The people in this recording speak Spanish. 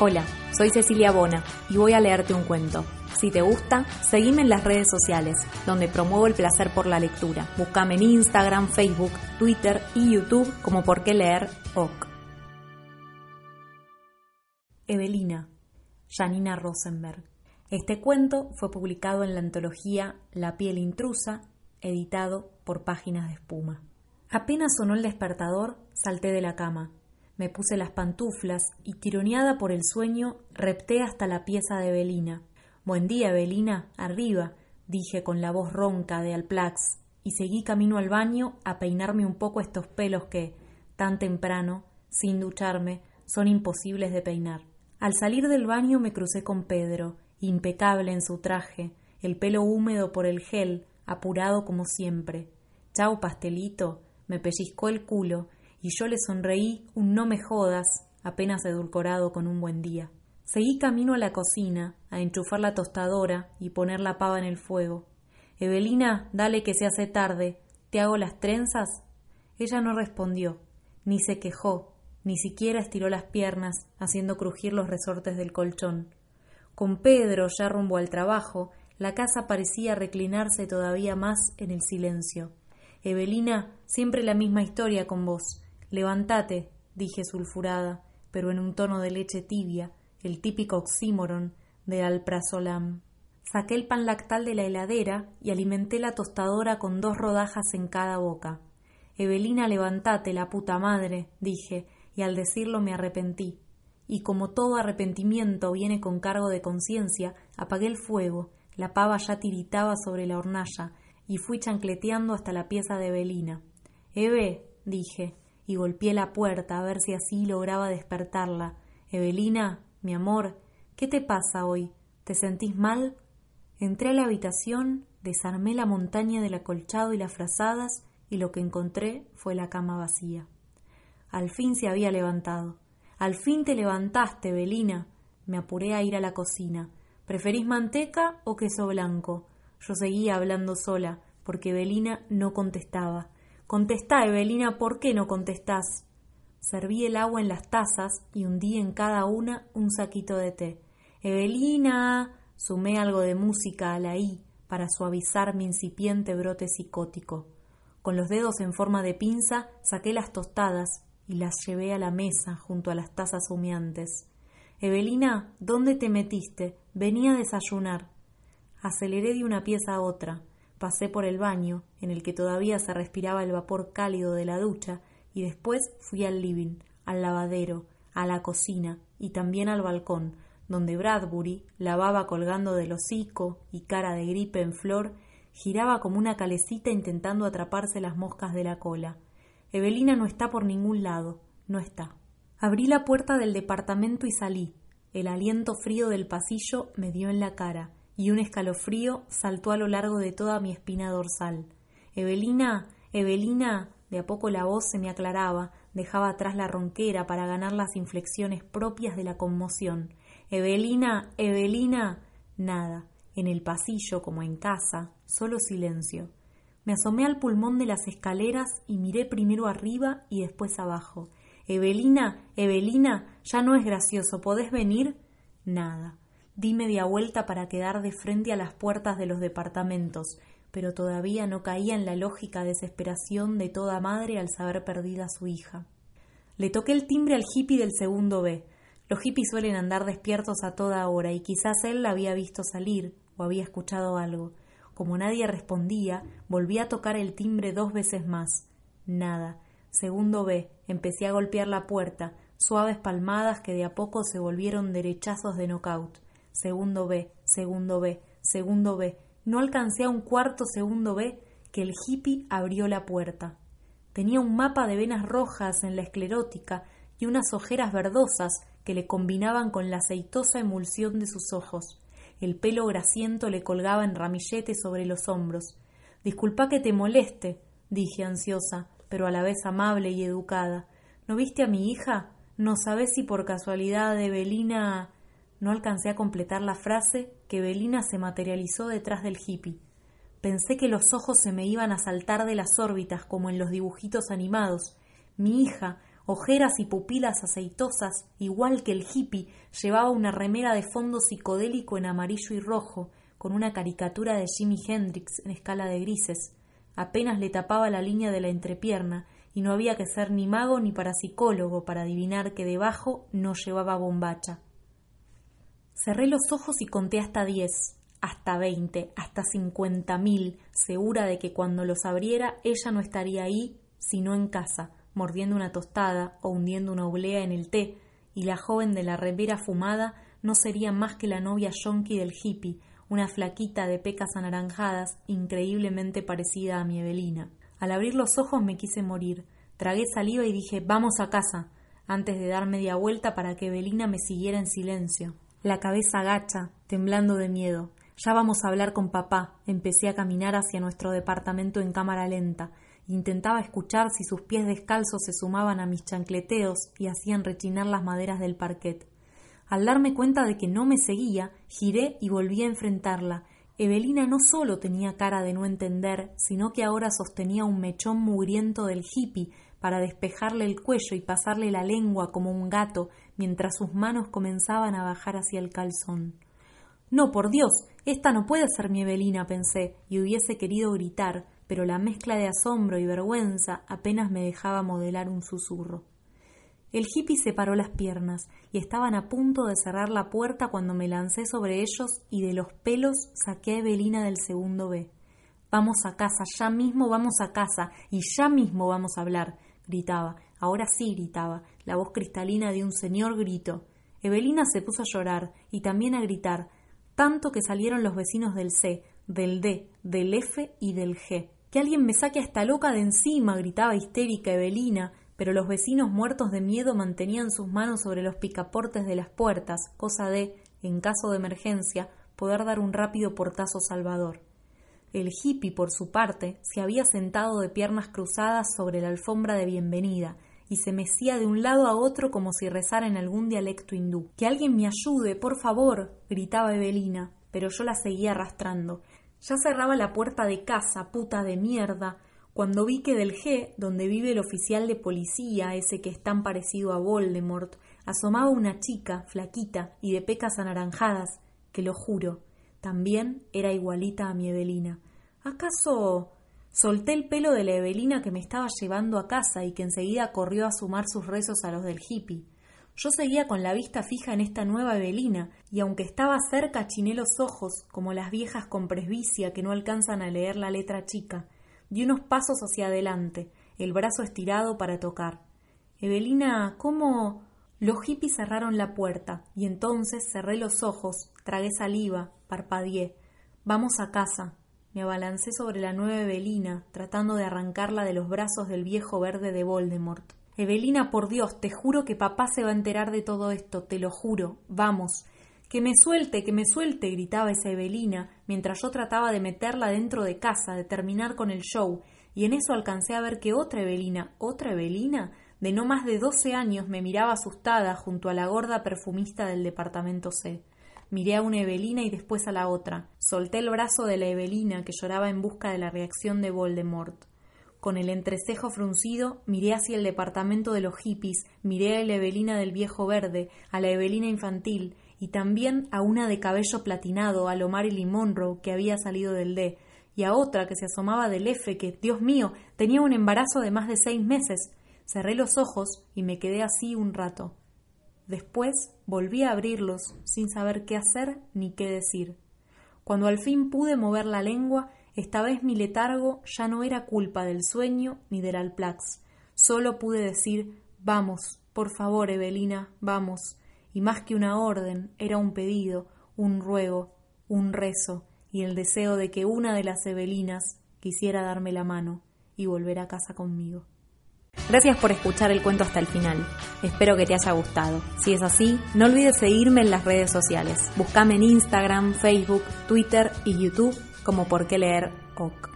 Hola, soy Cecilia Bona y voy a leerte un cuento. Si te gusta, seguime en las redes sociales, donde promuevo el placer por la lectura. Búscame en Instagram, Facebook, Twitter y YouTube como Por qué leer OK. Evelina, Janina Rosenberg. Este cuento fue publicado en la antología La piel intrusa, editado por Páginas de Espuma. Apenas sonó el despertador, salté de la cama. Me puse las pantuflas y, tironeada por el sueño, repté hasta la pieza de Evelina. Buen día, Evelina, arriba, dije con la voz ronca de Alplax, y seguí camino al baño a peinarme un poco estos pelos que, tan temprano, sin ducharme, son imposibles de peinar. Al salir del baño me crucé con Pedro, impecable en su traje, el pelo húmedo por el gel, apurado como siempre. Chau, pastelito, me pellizcó el culo y yo le sonreí un no me jodas, apenas edulcorado con un buen día. Seguí camino a la cocina, a enchufar la tostadora y poner la pava en el fuego. Evelina, dale que se hace tarde, ¿te hago las trenzas? Ella no respondió, ni se quejó, ni siquiera estiró las piernas, haciendo crujir los resortes del colchón. Con Pedro ya rumbo al trabajo, la casa parecía reclinarse todavía más en el silencio. Evelina, siempre la misma historia con vos. Levántate, dije sulfurada, pero en un tono de leche tibia, el típico oxímoron de alprazolam. Saqué el pan lactal de la heladera y alimenté la tostadora con dos rodajas en cada boca. Evelina, levántate, la puta madre, dije, y al decirlo me arrepentí. Y como todo arrepentimiento viene con cargo de conciencia, apagué el fuego, la pava ya tiritaba sobre la hornalla, y fui chancleteando hasta la pieza de Evelina. Eve, dije, y golpeé la puerta a ver si así lograba despertarla. Evelina, mi amor, ¿qué te pasa hoy? ¿Te sentís mal? Entré a la habitación, desarmé la montaña del acolchado y las frazadas, y lo que encontré fue la cama vacía. Al fin se había levantado. Al fin te levantaste, Evelina. Me apuré a ir a la cocina. ¿Preferís manteca o queso blanco? Yo seguía hablando sola, porque Evelina no contestaba. Contestá, Evelina, ¿por qué no contestás? Serví el agua en las tazas y hundí en cada una un saquito de té. Evelina. Sumé algo de música a la I para suavizar mi incipiente brote psicótico. Con los dedos en forma de pinza saqué las tostadas y las llevé a la mesa junto a las tazas humeantes. Evelina, ¿dónde te metiste? Venía a desayunar. Aceleré de una pieza a otra. Pasé por el baño, en el que todavía se respiraba el vapor cálido de la ducha, y después fui al living, al lavadero, a la cocina y también al balcón, donde Bradbury, la baba colgando del hocico y cara de gripe en flor, giraba como una calecita intentando atraparse las moscas de la cola. Evelina no está por ningún lado, no está. Abrí la puerta del departamento y salí. El aliento frío del pasillo me dio en la cara, y un escalofrío saltó a lo largo de toda mi espina dorsal. Evelina, Evelina, de a poco la voz se me aclaraba, dejaba atrás la ronquera para ganar las inflexiones propias de la conmoción. Evelina, Evelina. Nada. En el pasillo, como en casa, solo silencio. Me asomé al pulmón de las escaleras y miré primero arriba y después abajo. Evelina, Evelina, ya no es gracioso, ¿podés venir? Nada. Di media vuelta para quedar de frente a las puertas de los departamentos, pero todavía no caía en la lógica desesperación de toda madre al saber perdida a su hija. Le toqué el timbre al hippie del segundo B. Los hippies suelen andar despiertos a toda hora y quizás él la había visto salir o había escuchado algo. Como nadie respondía, volví a tocar el timbre dos veces más. Nada. Segundo B. Empecé a golpear la puerta, suaves palmadas que de a poco se volvieron derechazos de nocaut. Segundo B, segundo B, segundo B. No alcancé a un cuarto segundo B que el hippie abrió la puerta. Tenía un mapa de venas rojas en la esclerótica y unas ojeras verdosas que le combinaban con la aceitosa emulsión de sus ojos. El pelo grasiento le colgaba en ramilletes sobre los hombros. Disculpa que te moleste, dije ansiosa, pero a la vez amable y educada. ¿No viste a mi hija? ¿No sabes si por casualidad Evelina. No alcancé a completar la frase que Evelina se materializó detrás del hippie. Pensé que los ojos se me iban a saltar de las órbitas como en los dibujitos animados. Mi hija, ojeras y pupilas aceitosas, igual que el hippie, llevaba una remera de fondo psicodélico en amarillo y rojo, con una caricatura de Jimi Hendrix en escala de grises. Apenas le tapaba la línea de la entrepierna, y no había que ser ni mago ni parapsicólogo para adivinar que debajo no llevaba bombacha. Cerré los ojos y conté hasta diez, hasta veinte, hasta cincuenta mil, segura de que cuando los abriera ella no estaría ahí, sino en casa, mordiendo una tostada o hundiendo una oblea en el té, y la joven de la remera fumada no sería más que la novia yonki del hippie, una flaquita de pecas anaranjadas, increíblemente parecida a mi Evelina. Al abrir los ojos me quise morir. Tragué saliva y dije vamos a casa, antes de dar media vuelta para que Evelina me siguiera en silencio. La cabeza agacha, temblando de miedo. Ya vamos a hablar con papá. Empecé a caminar hacia nuestro departamento en cámara lenta. Intentaba escuchar si sus pies descalzos se sumaban a mis chancleteos y hacían rechinar las maderas del parquet. Al darme cuenta de que no me seguía, giré y volví a enfrentarla. Evelina no solo tenía cara de no entender, sino que ahora sostenía un mechón mugriento del hippie para despejarle el cuello y pasarle la lengua como un gato mientras sus manos comenzaban a bajar hacia el calzón. No, por Dios, esta no puede ser mi Evelina, pensé, y hubiese querido gritar, pero la mezcla de asombro y vergüenza apenas me dejaba modelar un susurro. El hippie separó las piernas y estaban a punto de cerrar la puerta cuando me lancé sobre ellos y de los pelos saqué a Evelina del segundo B. Vamos a casa, ya mismo vamos a casa y ya mismo vamos a hablar, gritaba. Ahora sí gritaba, la voz cristalina de un señor grito. Evelina se puso a llorar y también a gritar, tanto que salieron los vecinos del C, del D, del F y del G. Que alguien me saque a esta loca de encima, gritaba histérica Evelina, pero los vecinos muertos de miedo mantenían sus manos sobre los picaportes de las puertas, cosa de, en caso de emergencia, poder dar un rápido portazo salvador. El hippie, por su parte, se había sentado de piernas cruzadas sobre la alfombra de bienvenida y se mecía de un lado a otro como si rezara en algún dialecto hindú. Que alguien me ayude, por favor, gritaba Evelina, pero yo la seguía arrastrando. Ya cerraba la puerta de casa, puta de mierda, cuando vi que del G, donde vive el oficial de policía, ese que es tan parecido a Voldemort, asomaba una chica, flaquita y de pecas anaranjadas, que lo juro, también era igualita a mi Evelina. ¿Acaso solté el pelo de la Evelina que me estaba llevando a casa y que enseguida corrió a sumar sus rezos a los del hippie? Yo seguía con la vista fija en esta nueva Evelina, y aunque estaba cerca chiné los ojos, como las viejas con presbicia que no alcanzan a leer la letra chica, Di unos pasos hacia adelante, el brazo estirado para tocar. Evelina, ¿cómo? Los hippies cerraron la puerta, y entonces cerré los ojos, tragué saliva, parpadeé. Vamos a casa. Me abalancé sobre la nueva Evelina, tratando de arrancarla de los brazos del viejo verde de Voldemort. Evelina, por Dios, te juro que papá se va a enterar de todo esto, te lo juro. Vamos. Que me suelte, que me suelte, gritaba esa Evelina, mientras yo trataba de meterla dentro de casa, de terminar con el show, y en eso alcancé a ver que otra Evelina, otra Evelina, de no más de doce años, me miraba asustada junto a la gorda perfumista del departamento C. Miré a una Evelina y después a la otra. Solté el brazo de la Evelina que lloraba en busca de la reacción de Voldemort. Con el entrecejo fruncido, miré hacia el departamento de los hippies, miré a la Evelina del viejo verde, a la Evelina infantil, y también a una de cabello platinado, a lo Marilyn Monroe, que había salido del D, y a otra que se asomaba del F, que, Dios mío, tenía un embarazo de más de seis meses. Cerré los ojos y me quedé así un rato. Después volví a abrirlos sin saber qué hacer ni qué decir. Cuando al fin pude mover la lengua, esta vez mi letargo ya no era culpa del sueño ni del alplax. Solo pude decir Vamos, por favor, Evelina, vamos y más que una orden era un pedido, un ruego, un rezo y el deseo de que una de las Evelinas quisiera darme la mano y volver a casa conmigo. Gracias por escuchar el cuento hasta el final. Espero que te haya gustado. Si es así, no olvides seguirme en las redes sociales. Búscame en Instagram, Facebook, Twitter y YouTube como por qué leer OK.